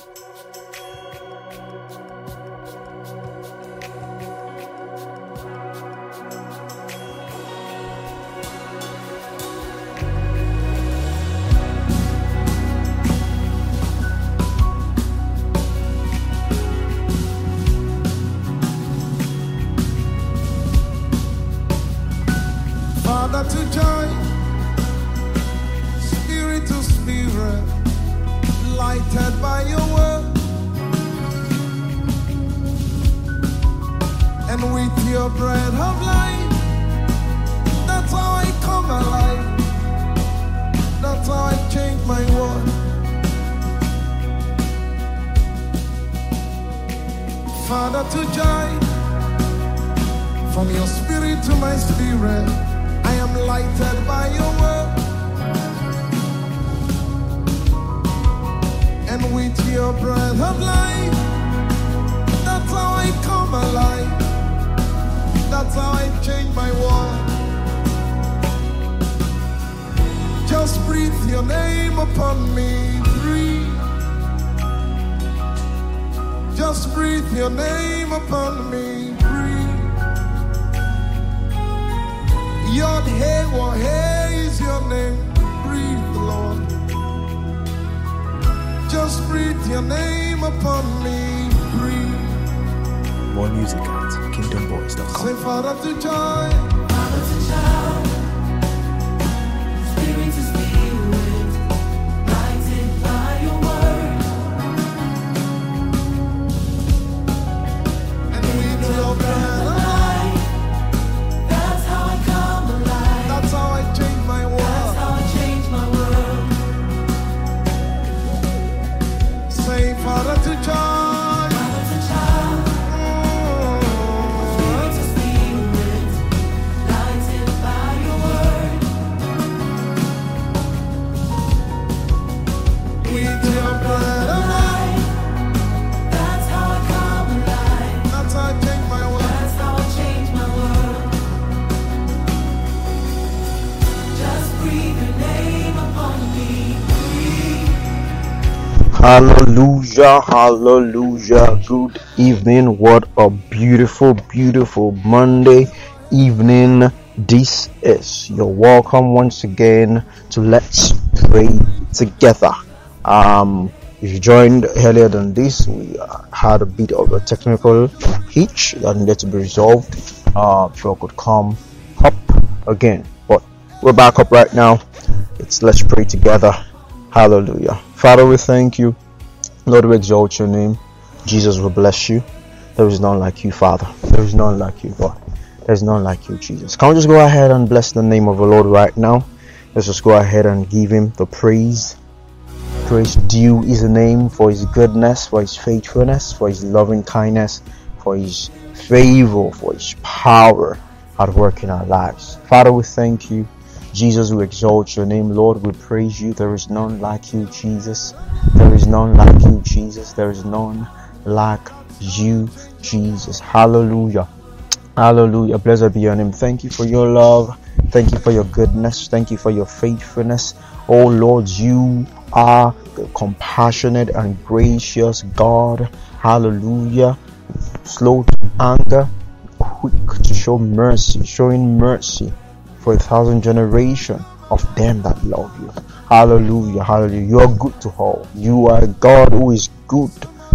To spirit, lighted by your word. And with your bread of life, that's how I come alive. That's how I change my world. Father to joy, from your spirit to my spirit, I am lighted by your word. Breath of life, that's how I come alive. That's how I change my world. Just breathe your name upon me. Breathe. Just breathe your name upon me. Breathe. Yod Hey Wah Hey is your name. Just breathe your name upon me. Breathe. More music at kingdomboys.com. Say, Father to joy. Father to child, Say, Father Hallelujah, hallelujah. Good evening. What a beautiful, beautiful Monday evening this is. You're welcome once again to Let's Pray Together. Um, if you joined earlier than this, we uh, had a bit of a technical hitch that needed to be resolved. Uh, before I could come up again, but we're back up right now. It's Let's Pray Together. Hallelujah. Father, we thank you. Lord, we exalt your name. Jesus will bless you. There is none like you, Father. There is none like you, God. There's none like you, Jesus. Can we just go ahead and bless the name of the Lord right now? Let's just go ahead and give him the praise. Praise due is the name for his goodness, for his faithfulness, for his loving kindness, for his favor, for his power at work in our lives. Father, we thank you. Jesus, we exalt your name. Lord, we praise you. There is none like you, Jesus. There is none like you, Jesus. There is none like you, Jesus. Hallelujah. Hallelujah. Blessed be your name. Thank you for your love. Thank you for your goodness. Thank you for your faithfulness. Oh Lord, you are compassionate and gracious God. Hallelujah. Slow to anger, quick to show mercy, showing mercy for a thousand generation of them that love you. Hallelujah. Hallelujah. You are good to all. You are God who is good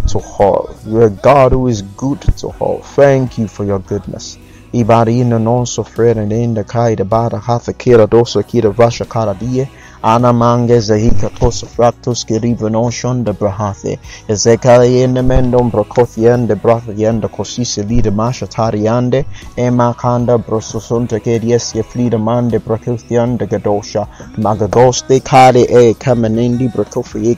to all. You are God who is good to all. Thank you for your goodness. Ibari ina non sofrere nenda kai de bada hatha kira dosa kira vasha kara die. Ana mange zahika tosa fractus kiriva non shonda brahathe. Ezekale yende mendom brokothiende brathiende kosise lida masha tariande. Ema kanda brososonte kedies ye flida mande brokothiende gadosha. Magagoste kare e kamenendi brokofi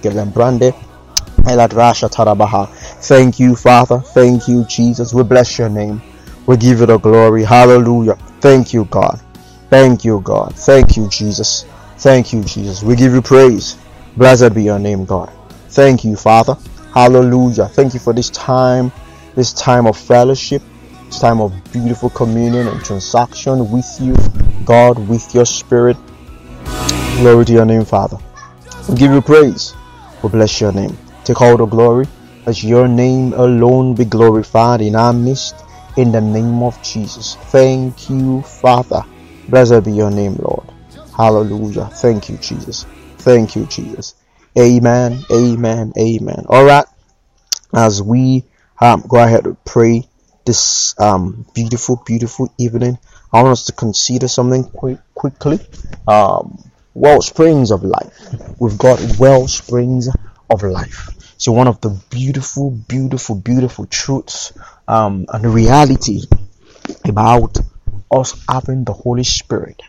tarabaha. Thank you, Father. Thank you, Jesus. We bless your name. We give you the glory. Hallelujah. Thank you, God. Thank you, God. Thank you, Jesus. Thank you, Jesus. We give you praise. Blessed be your name, God. Thank you, Father. Hallelujah. Thank you for this time, this time of fellowship, this time of beautiful communion and transaction with you, God, with your spirit. Glory to your name, Father. We give you praise. We bless your name. Take all the glory. Let your name alone be glorified in our midst. In the name of Jesus. Thank you, Father. Blessed be your name, Lord. Hallelujah. Thank you, Jesus. Thank you, Jesus. Amen. Amen. Amen. All right. As we um, go ahead and pray this um, beautiful, beautiful evening, I want us to consider something quick, quickly. Um, well springs of life. We've got well springs of life. So one of the beautiful, beautiful, beautiful truths um, and reality about us having the Holy Spirit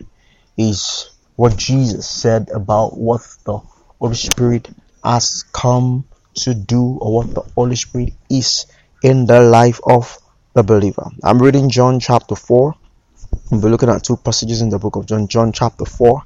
is what Jesus said about what the Holy Spirit has come to do or what the Holy Spirit is in the life of the believer. I'm reading John chapter 4. We'll be looking at two passages in the book of John, John chapter 4.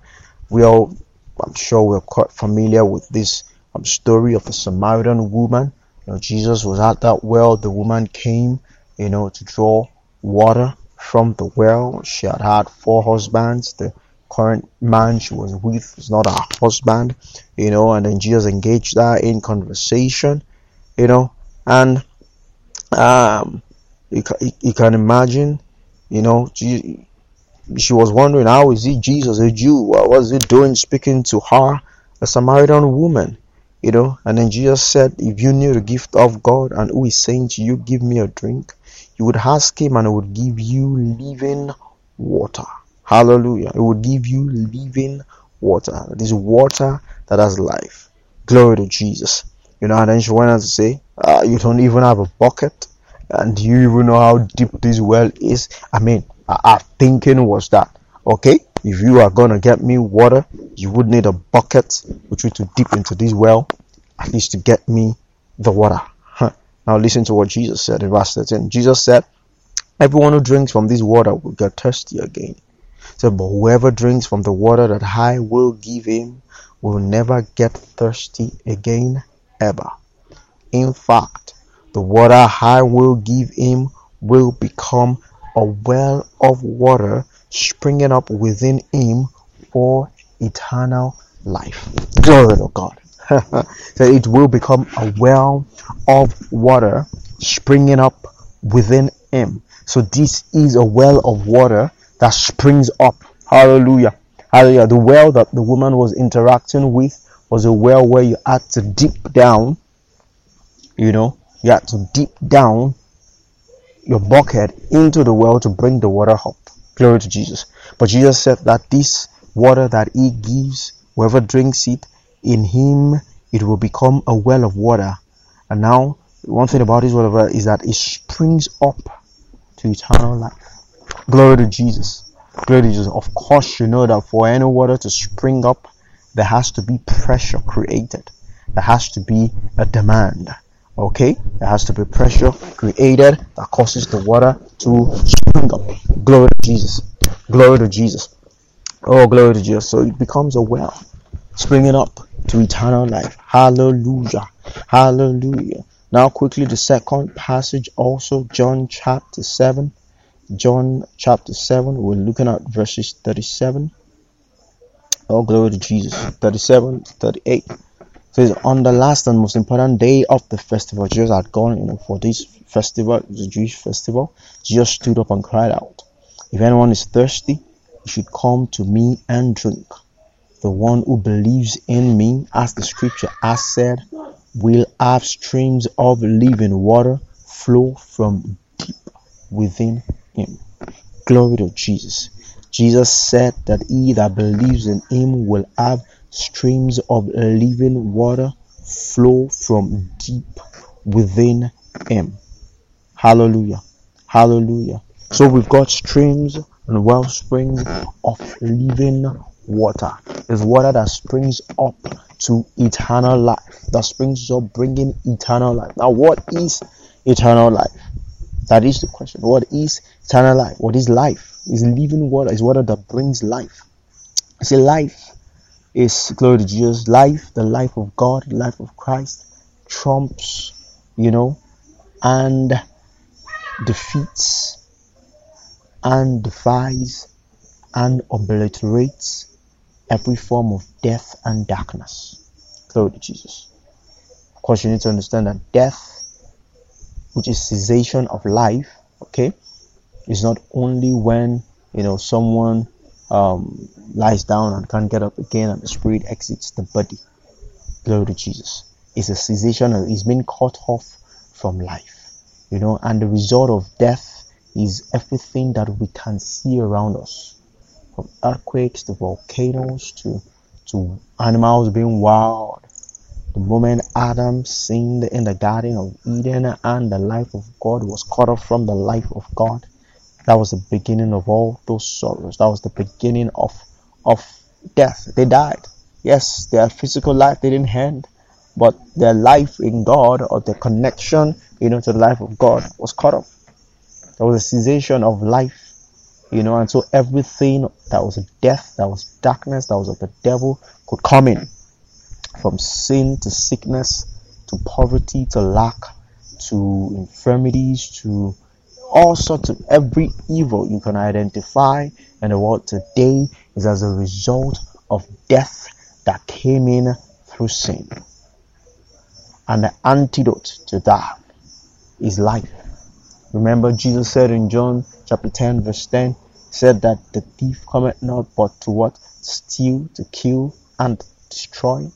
We all, I'm sure, we're quite familiar with this um, story of the Samaritan woman. You know, Jesus was at that well. The woman came, you know, to draw water from the well. She had had four husbands. The current man she was with was not her husband, you know, and then Jesus engaged her in conversation, you know, and um, you, you, can imagine, you know, she, she was wondering how is he Jesus a Jew? What was he doing speaking to her, a Samaritan woman? You know, and then Jesus said, If you knew the gift of God and who is saying to you, Give me a drink, you would ask him and he would give you living water. Hallelujah. It will give you living water. This water that has life. Glory to Jesus. You know, and then she went on to say, uh, You don't even have a bucket, and you even know how deep this well is? I mean, our thinking was that, okay, if you are gonna get me water, you would need a bucket which you to dip into this well, at least to get me the water. Now listen to what Jesus said in verse 13. Jesus said, Everyone who drinks from this water will get thirsty again. So, but whoever drinks from the water that I will give him will never get thirsty again ever. In fact, the water I will give him will become a well of water springing up within him for eternal life. Glory to God. so it will become a well of water springing up within him. So this is a well of water that springs up. Hallelujah. Hallelujah. The well that the woman was interacting with was a well where you had to dip down. You know, you had to dip down your bucket into the well to bring the water up. Glory to Jesus. But Jesus said that this water that he gives, whoever drinks it, in him it will become a well of water. And now, one thing about this well of water is that it springs up to eternal life. Glory to Jesus. Glory to Jesus. Of course, you know that for any water to spring up, there has to be pressure created. There has to be a demand. Okay? There has to be pressure created that causes the water to spring up. Glory to Jesus. Glory to Jesus. Oh, glory to Jesus. So it becomes a well springing up to eternal life. Hallelujah. Hallelujah. Now, quickly, the second passage also, John chapter 7. John chapter 7, we're looking at verses 37. Oh, glory to Jesus. 37 to 38 says on the last and most important day of the festival, Jesus had gone, you know, for this festival, the Jewish festival. Jesus stood up and cried out, If anyone is thirsty, he should come to me and drink. The one who believes in me, as the scripture has said, will have streams of living water flow from deep within him. Glory to Jesus. Jesus said that he that believes in him will have streams of living water flow from deep within him. Hallelujah. Hallelujah. So we've got streams and well springs of living water. There's water that springs up to eternal life. That springs up bringing eternal life. Now, what is eternal life? That is the question. What is eternal life? What is life? Is living water, is water that brings life. See, life is glory to Jesus. Life, the life of God, the life of Christ, trumps, you know, and defeats and defies and obliterates every form of death and darkness. Glory to Jesus. Of course, you need to understand that death, which is cessation of life, okay, is not only when you know someone um, lies down and can't get up again and the spirit exits the body. Glory to Jesus. It's a cessation, it's been cut off from life, you know, and the result of death is everything that we can see around us, from earthquakes to volcanoes to to animals being wild. The moment Adam sinned in the Garden of Eden and the life of God was cut off from the life of God, that was the beginning of all those sorrows. That was the beginning of of death. They died. Yes, their physical life they didn't end, but their life in God or their connection, you know, to the life of God was cut off. There was a cessation of life, you know, and so everything that was death, that was darkness, that was of the devil could come in. From sin to sickness to poverty to lack to infirmities to all sorts of every evil you can identify in the world today is as a result of death that came in through sin. And the antidote to that is life. Remember, Jesus said in John chapter 10, verse 10, said that the thief cometh not but to what? Steal, to kill, and destroy.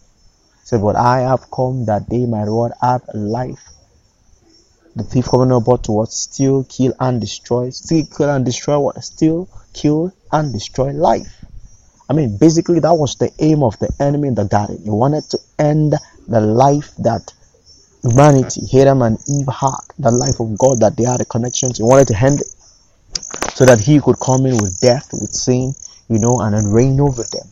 Said, But I have come that they might what have life. The thief cometh not but to what? Steal, kill, and destroy. Steal, kill, and destroy what? Steal, kill, and destroy life. I mean, basically, that was the aim of the enemy in the garden. He wanted to end the life that humanity, Adam and Eve had, the life of God that they had a connection. He wanted to end it so that he could come in with death, with sin, you know, and then reign over them.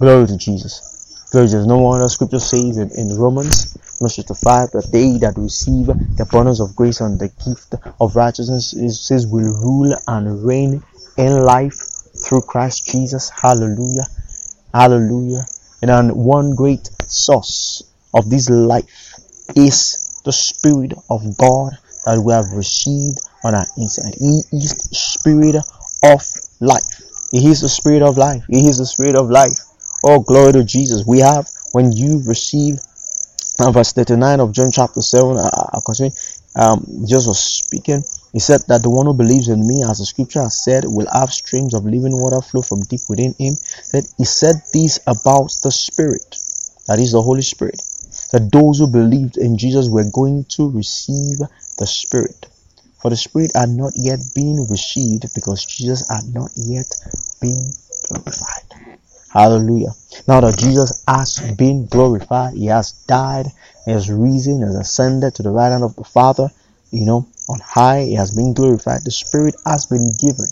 Glory to Jesus. To Jesus. No wonder scripture says in, in Romans, Romans chapter 5, that they that receive the abundance of grace and the gift of righteousness it says will rule and reign in life through Christ Jesus. Hallelujah. Hallelujah. And then one great source of this life is the Spirit of God that we have received on our inside. He is the Spirit of life. He is the Spirit of life. He is the Spirit of life. Oh, glory to Jesus. We have, when you receive, uh, verse 39 of John chapter 7, uh, uh, continue, um, Jesus was speaking. He said that the one who believes in me, as the scripture has said, will have streams of living water flow from deep within him. That he said this about the Spirit, that is the Holy Spirit. That those who believed in Jesus were going to receive the Spirit. For the Spirit had not yet been received because Jesus had not yet been glorified. Hallelujah. Now that Jesus has been glorified, He has died, He has risen, He has ascended to the right hand of the Father, you know, on high, He has been glorified. The Spirit has been given.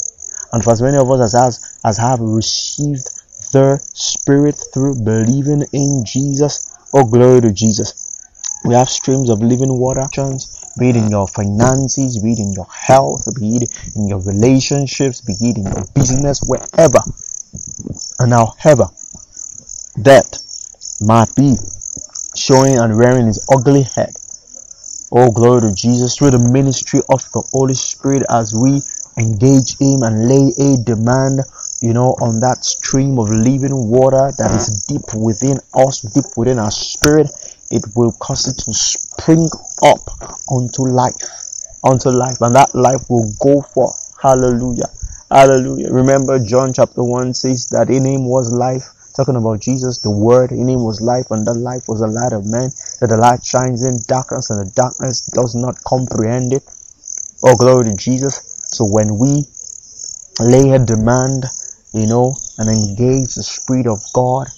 And for as many of us as has, as have received the Spirit through believing in Jesus, oh glory to Jesus. We have streams of living water, be it in your finances, be it in your health, be it in your relationships, be it in your business, wherever and however that might be showing and rearing his ugly head. Oh, glory to Jesus through the ministry of the Holy Spirit as we engage him and lay a demand, you know, on that stream of living water that is deep within us, deep within our spirit. It will cause it to spring up unto life, unto life, and that life will go forth. Hallelujah. Hallelujah. Remember, John chapter 1 says that in him was life. Talking about Jesus, the Word, in him was life, and that life was the light of men. That the light shines in darkness, and the darkness does not comprehend it. Oh, glory to Jesus. So when we lay a demand, you know, and engage the Spirit of God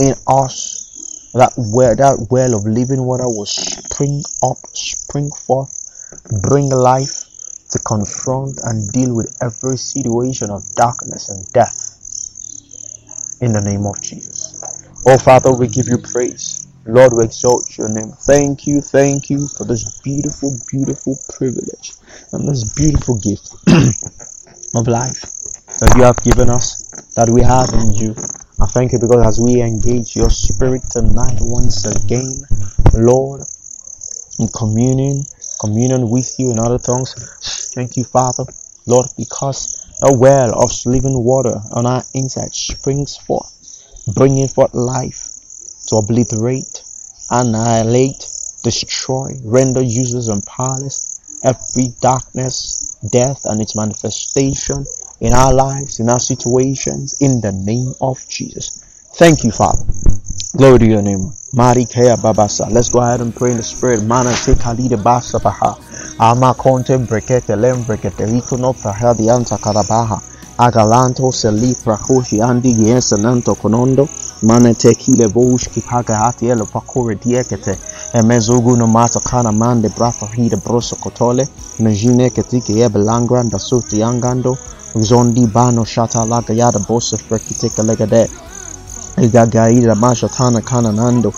in us, that well, that well of living water will spring up, spring forth, bring life to confront and deal with every situation of darkness and death in the name of Jesus. Oh Father, we give you praise. Lord, we exalt your name. Thank you, thank you for this beautiful, beautiful privilege and this beautiful gift of life that you have given us, that we have in you. I thank you because as we engage your spirit tonight once again, Lord, in communion, communion with you in other tongues. Thank you, Father, Lord, because a well of living water on our inside springs forth, bringing forth life to obliterate annihilate, destroy, render useless and powerless every darkness, death, and its manifestation in our lives, in our situations, in the name of Jesus. Thank you, Father. Glory to your name. Mari Kaya Babasa. Let's go ahead and pray in the spirit. Mana te kalide basa baha. Ama conte brekete lem brekete ikono prahadi anta karabaha. Agalanto seli prakoshi andi yesananto konondo. Mana te kile vosh kipaga hati elo pakore diekete. Emezogu no mata kana mande brato hide broso kotole. Mejine ketike ebe langranda suti angando. Zondi bano shata laga yada bosa frekiteka legade. Igagaira mashatana kana nando.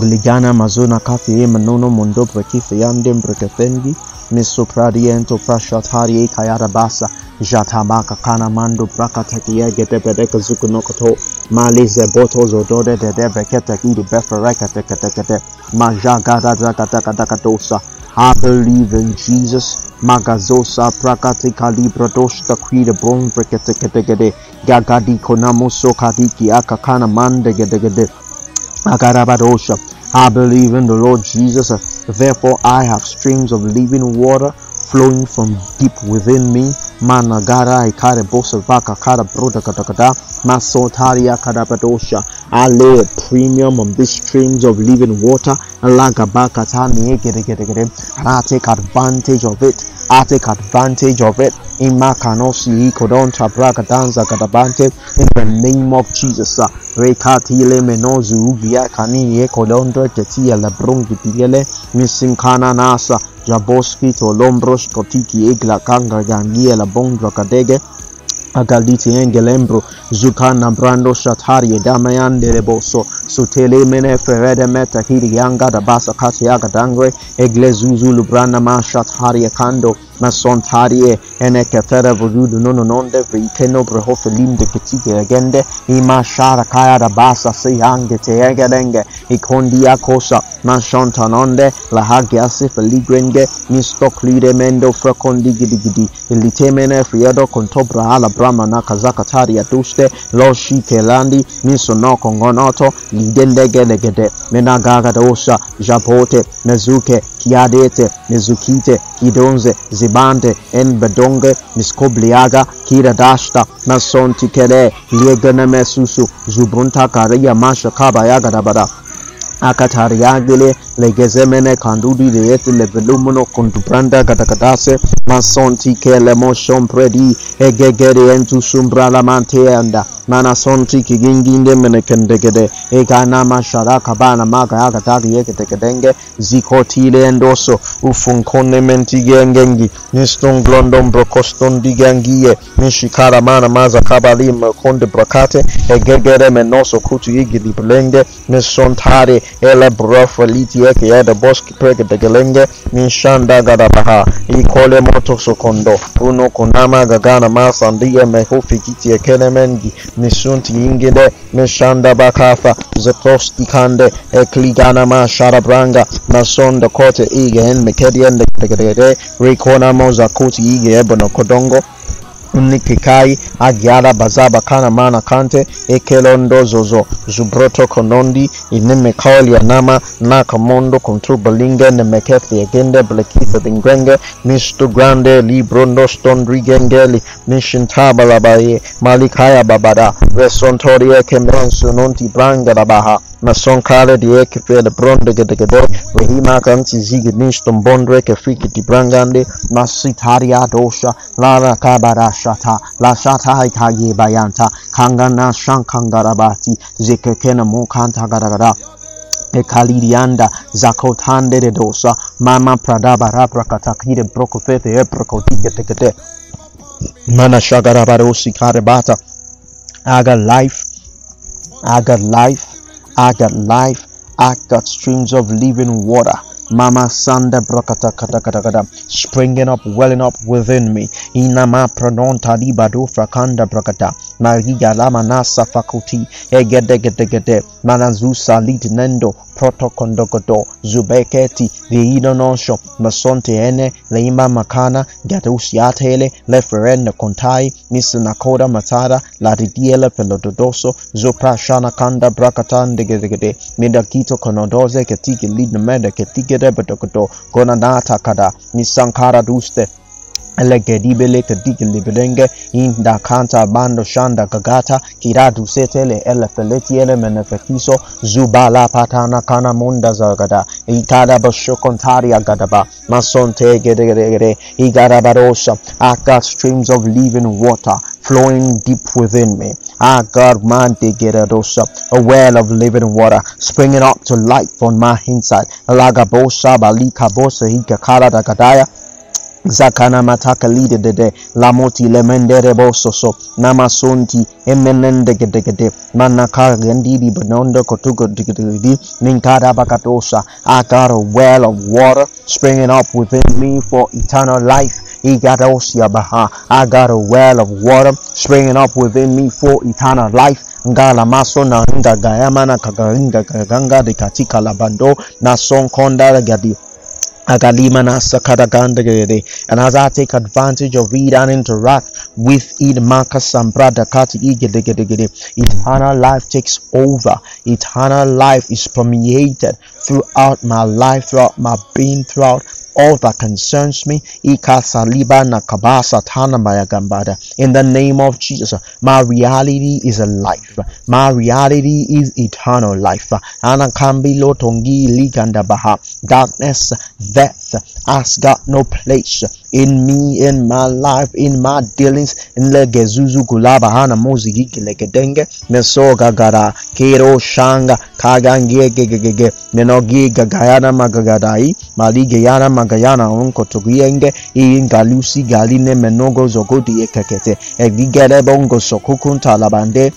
Ligana mazuna kati ema nono mondo brekife yandem brekefendi. Miso pradiento prashatari kayara basa. Jatabaka kana mando brakataki ege debedeka zuku nokoto. Mali zeboto zodode de debrekete kidi befereka teke teke te. Majagada zaka taka taka dosa. I believe in Jesus. Magazosa prakati kalibra doshta kwida bron brekete kete gede. Gagadi konamoso kadiki akakana mande gede gede. Agarabadosha. I believe in the Lord Jesus. Therefore, I have streams of living water flowing from deep within me. Managara ikare bosa vaka kara broda katakada. Masotaria kadabadosha. I lay a premium on these streams of living water. And I take advantage of it. I take advantage of it. Imakanosi ikodonta braga danza gadabante in the name of Jesus. Rekatile menozu ubia kani ekodondra tetia lebrungi tiele misinkana nasa Jaboski, Tolombros, Kotiki, Igla, Kanga, Gangia, Labondra, Kadege, agaliti engelembro zukana brando shatari damayande reboso sutele mene ferede meta hiri yanga da basa kati yaga dangre egle zuzulu brana ma shatari kando mason tarie ene kefere vudu nono nonde vrikeno breho felim de kitike agende ima shara kaya da basa se yange te egelenge ikondi akosa mashonta nonde la hagia se feligrenge misto klide mendo frekondi gidi gidi ilitemene friedo kontobra ala brahmana kazakataria duste loshikelandi misonokongonoto lidelegelegede menagagadosa jabote mezuke kiadete mezukite kidonze zibande enbedonge miskobliaga kiradashta masontikele liegenemesusu zubruntakaria mashakabayagadabadaa akatariyagile legesemene kandudile yeti kundubranda katakatase masonti kelemo shompredi egegere entu sumbralamante anda manasonti kiginginde menekendegede ekanama sharakabana makayakatakiyeketekedenge zikotile endoso ufunkone mentigengengi nistunglondon brokostondigengiye nishikaramana mazakabalima konde brakate egegere menoso kutu igiliblenge misontare blenge misontare ele brofaliti eke yada boski prege degelenge mishanda gadabaha ikole moto sokondo uno konama gagana masandia mehufi kiti ekene mengi misunti ingide mishanda bakafa zeprosti kande ekligana ma sharabranga masonda kote ige en mekediende degedege rekona moza kuti ige ebono kodongo Unikikai, Agiara, Bazaba, Kana, Mana, Kante, ekelo ndozozo Zubroto, Konondi, Inimekol, Yanama, Nakamondo, Kontu, Balinga, Nemekethi, Agende, Blekitha, Dingrenge, Mistu Grande, Librondo, Stondrigengeli, Mishintaba, Labaye, Malikaya, Babada, Resontoria, Kemensu, Nonti, Masonkale diek fele bronde gede gede wehima kansi zigi bondre ke friki brangande masit haria dosha lara kabara shata la shata haika bayanta kangana shankangarabati zikekena mukanta garagara ekalirianda zakotandere dosa mama pradaba rabra katakire brokofete ebrokotike tekete mana shagarabarosi karebata aga life aga life I got life I got streams of living water Mama Sanda Brakata Kata springing up, welling up within me. Inama Pranonta Libado Frakanda Brakata. Maria Lamanasa Faculty Egedegedegede Manazusa Lidnendo Protocondogodo Zubeketi Viinonosho Masonte Ene Leima Makana Gadusiatele Leferenda Kontai Misinakoda Matara Ladidiele Pelododoso Zoprashana Kanda Brakatan Degedegede Mindakito Konodoze Ketigi Lidnamenda Ketigede Bedogodo Gonanata Kada Nisankara Duste Elegedibele kadikilibelenge inda kanta bando shanda gagata kiradu setele ele feletiele menefekiso zubala patana kana munda zagada ikada basho kontaria gadaba masonte gedegede igada barosha I got streams of living water flowing deep within me Ah God man de geradosa a well of living water springing up to life on my inside lagabosa balika bosa hikakara dagadaya Zakana mataka lide dede lamoti lemendere bososo namasonti emenende gede gede manaka gandidi banondo kotugo digidi ninkada bakatosa I got a well of water springing up within me for eternal life. Igadosia baha I got a well of water springing up within me for eternal life. Ngala maso na nga gayama na kagaringa kaganga de katika labando na son konda gadi And as I take advantage of it and interact with it, Maka Sambrada Kati Igedegedegede, eternal life takes over. Eternal life is permeated throughout my life, throughout my being, throughout all that concerns me. In the name of Jesus, my reality is a life. My reality is eternal life. Darkness, death has got no place in me, in my life, in my dealings. In legezuzu kulaba hana mozi hiki legedenge. Mesoga gara. Kero shanga. Kagangie gegege. Menogi gagayana magagadai. Malige yana magayana unko tugienge. Ingalusi galine menogo zogodi ekekete. Egigere bongo sokukunta labande.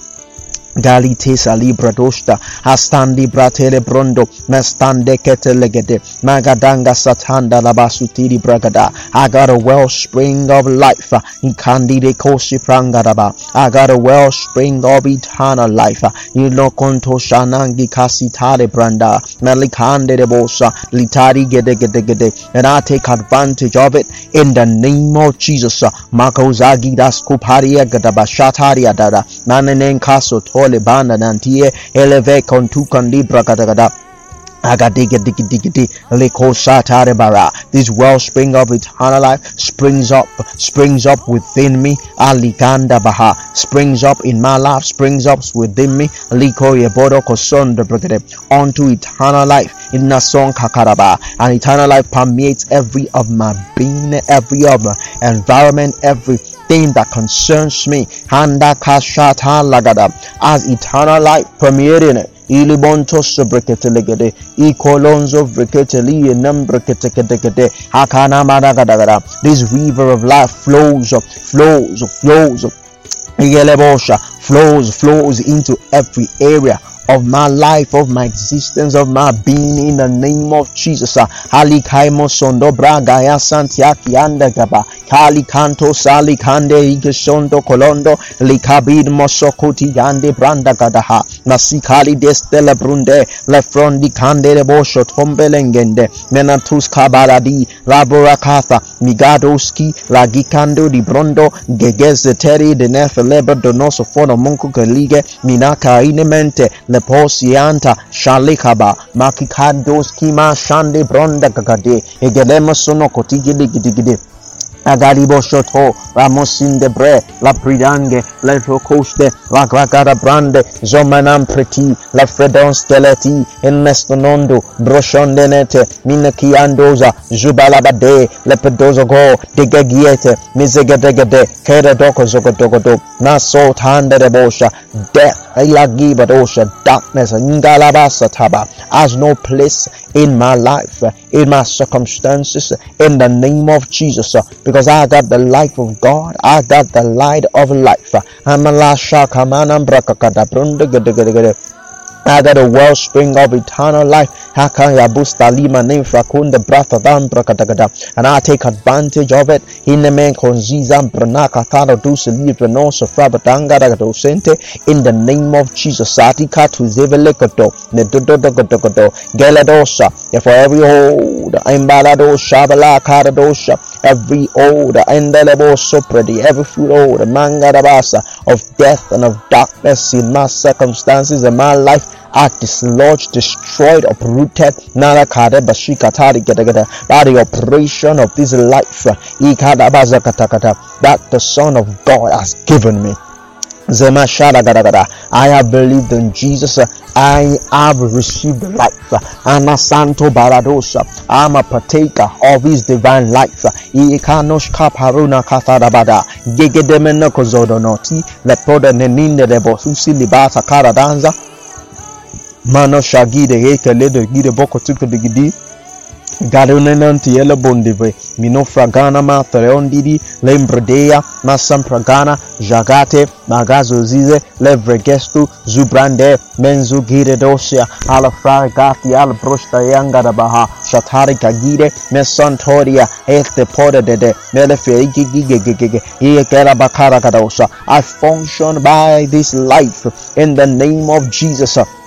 Galite sali bradosta hastandi bratele brondo mestande ketelegede magadanga satanda labasutiri bragada I got a wellspring of life in candide kosi prangadaba. I got a wellspring of eternal life you know konto shanangi kasitare branda. Melikande de bosa litari gede gede gede and I take advantage of it in the name of Jesus. Makozagi das kuparia shataria dada. Nanenen kaso tole banda nantie eleve kontu kandi brakadagada Agadigidigidi liko satare bara. This wellspring of eternal life springs up, springs up within me. Aliganda baha springs up in my life, springs up within me. Liko yebodo kosondo brigade unto eternal life in song kakaraba. And eternal life permeates every of my being, every of my environment, everything that concerns me. Handa kashata as eternal life permeating it. Ilibonto sobreketelegede ikolonzo vreketeli nambreketekedegede hakana madagadagada this river of life flows flows flows. Igelebosha flows flows into every area of my life, of my existence, of my being in the name of Jesus. Ah, hali kaimo sondo braga ya santiaki anda gaba. Kali kanto sali kande igeshondo kolondo likabid mosokoti yande branda gadaha. Masikali destela brunde lefrondi kande de bosho tombelengende. Menatus kabaladi laborakatha migadoski lagikando di brondo gegezeteri de nefeleba donoso fono munku galige minaka inemente leposianta shalikaba makikandos kima shande bronda kakade egelema sono kotigidi gidigidi Agaribo shoto ramosinde bre la pridange la focoste la gragada brande zomanam preti la fredon skeleti in mestonondo broshonde nete minakiandoza zubalabade le pedozo go digagiete mizegedegede kere doko zogodogodo naso tande de bosha death ilagi badosha darkness ngalabasa taba has no place in my life in my circumstances in the name of Jesus uh, because I got the life of God. I got the light of life. I got a wellspring of eternal life. Hakaya bustalima name frakunda brathadan brakadagada. And I take advantage of it. In the man konzizam branaka tano duseli brenosa frabatanga docente. In the name of Jesus. Satika to zevelekato. Nedododogodogodo. Geladosa. For every hold. Imbalado shabala karadosha. Every old endelebo sopredi. Every food old mangarabasa of death and of darkness in my circumstances and my life are dislodged, destroyed, uprooted, by the operation of this life that the Son of God has given me. I have believed in Jesus. I have received life. uh, Ana santo baradosa. I'm a partaker of His divine life. uh, Ikanosh kaparuna katharabada. Gegedemene kozodonoti. Lepoda neninde susi libata karadanza mano shagide yeke lede gide boko tuko digidi garunenanti yele bondive mino fragana ma ma jagate magazozize levregestu zubrande menzu giredosia ala fragati ala brosta yangarabaha shatari kagire me santoria este podedede mele bakara i function by this life in the name of jesus.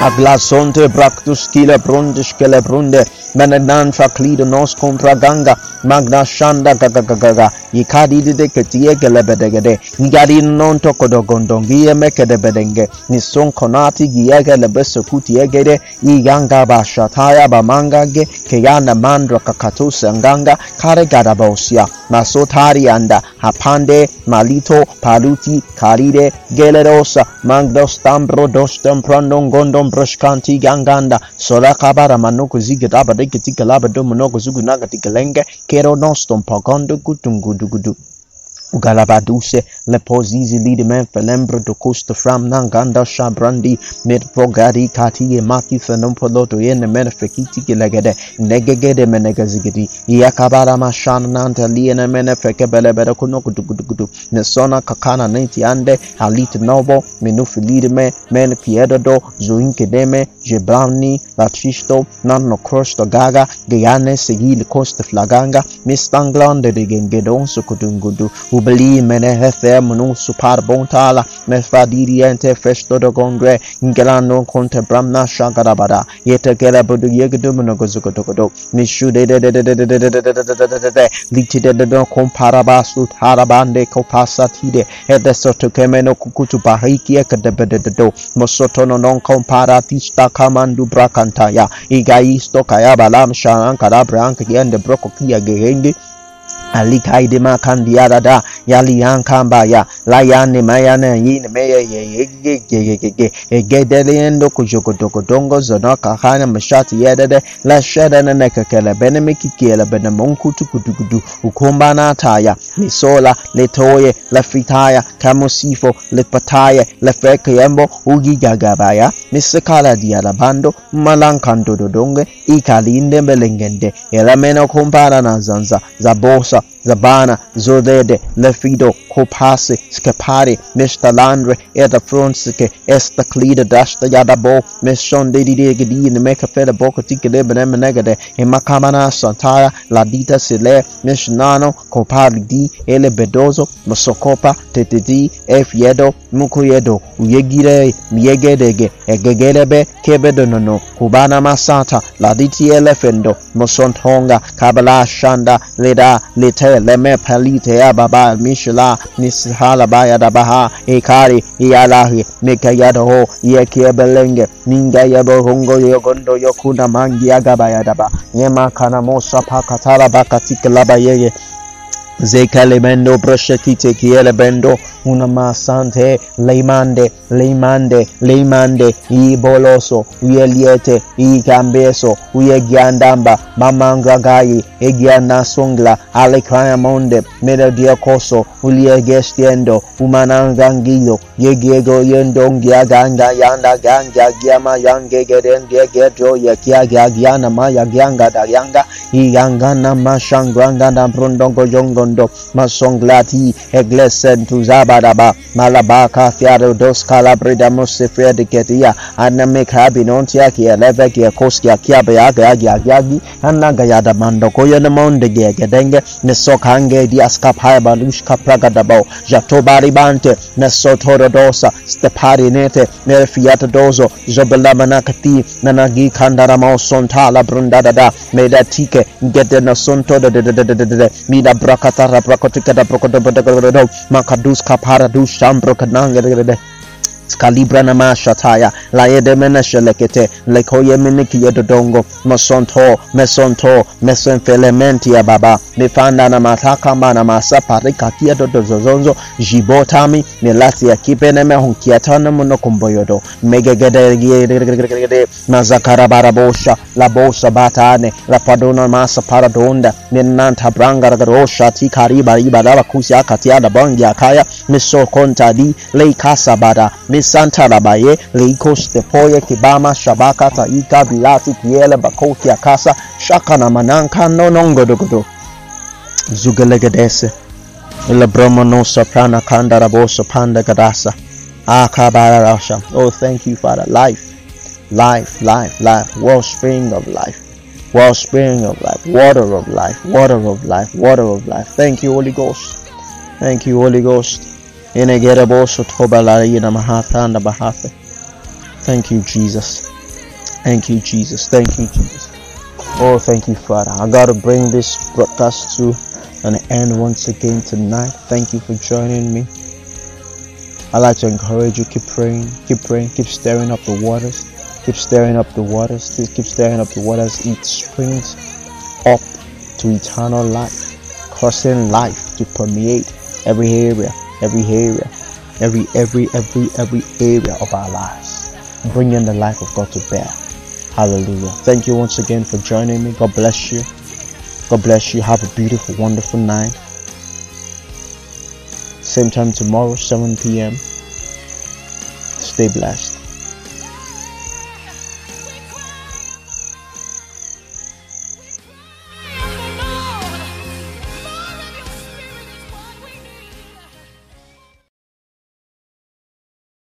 Ablasonte bractuscile brundiscele brunde, menedan faclido nos contra ganga, magna shanda gagagagaga, yikadide ketie gelebedegede, nigadi non tokodogondongie mekedebedenge, nison conati giege lebesokutiegede, iganga bashataya bamangage, mandro mandra kakatusangaga, kare gadabosia, masotari anda, hapande, malito, paluti, karide, gelerosa, magdos tambro dostem temprandongon Rondon Broshkanti Ganganda. Soraka Bara Manoko Zigadaba Dekitikala Domonoko Zugunaga Tikalenge Kero Noston Pagondo Gutungudugudu Ugalabaduse lepozizi lidimen felembro Docosta fram nanganda shabrandi med vogari kati e mati fenon poloto e ne men fekiti gilegede negegede menegazigidi yakabara mashan nanta Liena men feke belebere kuno gudugudugudu ne sona kakana nenti ande halit nobo menufilidime men piedodo zoinkedeme jebrani latristo Nano crosto gaga Gayane segil costa flaganga mistanglande de gengedon sukudungudu Ubeli Menehefe munu supar bontala me fadiri ente festo do gongre ngelano konte bramna shagarabada yete gele budu yegudu munu gozuko dogodo nishu de de de de de de de de de de de de de de de liti de de de komparaba su tarabande kopasa tide ede soto kemeno kukutu de gehenge alikaide makandi yarada yaliyankambaya layane mayane yine meyeyeyegegegege egedeliyendo ne zonokahana mashati yedede lashedenenekekele bene mikikiele bene monkutu gudugudu ukumbanataya misola letoye lefitaya kamusifo lepataye lefekeyembo ugigagabaya misikala diyalabando malankandododonge ikalindembelengende elemenokumpana na zanza zabosa あ。Zabana, Zodede, Lefido, Kopasi, Skepari, Mishtalandre, Edafronske, Estaclida, Dashta Yadabo, Mishon Dedigidi, Mekafeda Bokotik, Lebenemenegade, Emakamana, Santara, Ladita Sile, Mishnano, Kopari D, Ele Bedozo, Masokopa, Tetidi, Efiedo, Mukuyedo, Uyegire, Miegedege, Egegelebe, Kebedonono, Kubana Masata, Laditi Elefendo, Mosontonga, Kabala Shanda, Leda, Lete, leme palite ya baba mishla nishala baya da baha ikari iyalahi nikayadaho yekiebelenge minga yabohongo yogondo yokuna mangi agaba yadaba yemakana mosa pakatala bakatikilaba yeye zekalebendo proshekite kielebendo unamasante leimande leimande leimande I iboloso uyeliete ikambeso uyegiandamba mamangagayi egianasungla alekrayamonde medodiakoso uliegestiendo umanangangido yegiego yendongiaganga yandaganga giama yangegedendiegedroyekiagiagianama yagiangadarianga brundongo mashangrangadaprondongojongon Mando, Masonglati, Eglesen to Zabadaba, Malabaka, Fiarodos, Calabrida, Mosefia de Getia, Anamek Habinontia, Kielevegia, Koskia, Kiabeaga, Yagi, Anagayada Mando, Koyanamon de Gedenge, Nesokange, Diaskap Haibalushka Pragadabo, Jatobaribante, Nesotorodosa, Steparinete, Nerfiatadozo, Zobelamanakati, Nanagi Kandaramo Sontala Brundada, Medatike, Gedena Sonto de Mida Brakat de de de de mida brakata ra brakotika da brokodo bodogodo makadus kapara du shambro kananga de de de kalibra na mashataya laedemeneshelekete lekoyeminikiedodongo mesonto mesonto mesenfelementi ya baba mifanda na matakamba na masaparikakiedodozozo jibotami milati ya kipeneme hunkiatanamunokumboyodo megegedegede mazakarabarabosha labosa batane lapadona masa paradonda minantabrangargarosha tikaribaribadabakutiakatiadabangiakaya misokontadi leikasabada mi misanta labaye leikos tepoye kibama shabaka taika bilati kiele bakoti akasa shaka na mananka nonongodogodo zugelegedese. Lebromo no soprana kanda raboso panda gadasa. Akabarasha oh thank you father. Life. Life life life. Wellspring of life. Wellspring of life. Water of life. Water of life. Water of life. Thank you holy ghost. Thank you holy ghost Thank you, Jesus. Thank you, Jesus. Thank you, Jesus. Oh, thank you, Father. I got to bring this broadcast to an end once again tonight. Thank you for joining me. I'd like to encourage you keep praying, keep praying, keep stirring up the waters, keep stirring up the waters, keep stirring up the waters. It springs up to eternal life, causing life to permeate every area every area, every every every every area of our lives, bringing the life of God to bear. Hallelujah. Thank you once again for joining me. God bless you. God bless you. Have a beautiful, wonderful night. Same time tomorrow, 7 p.m. Stay blessed.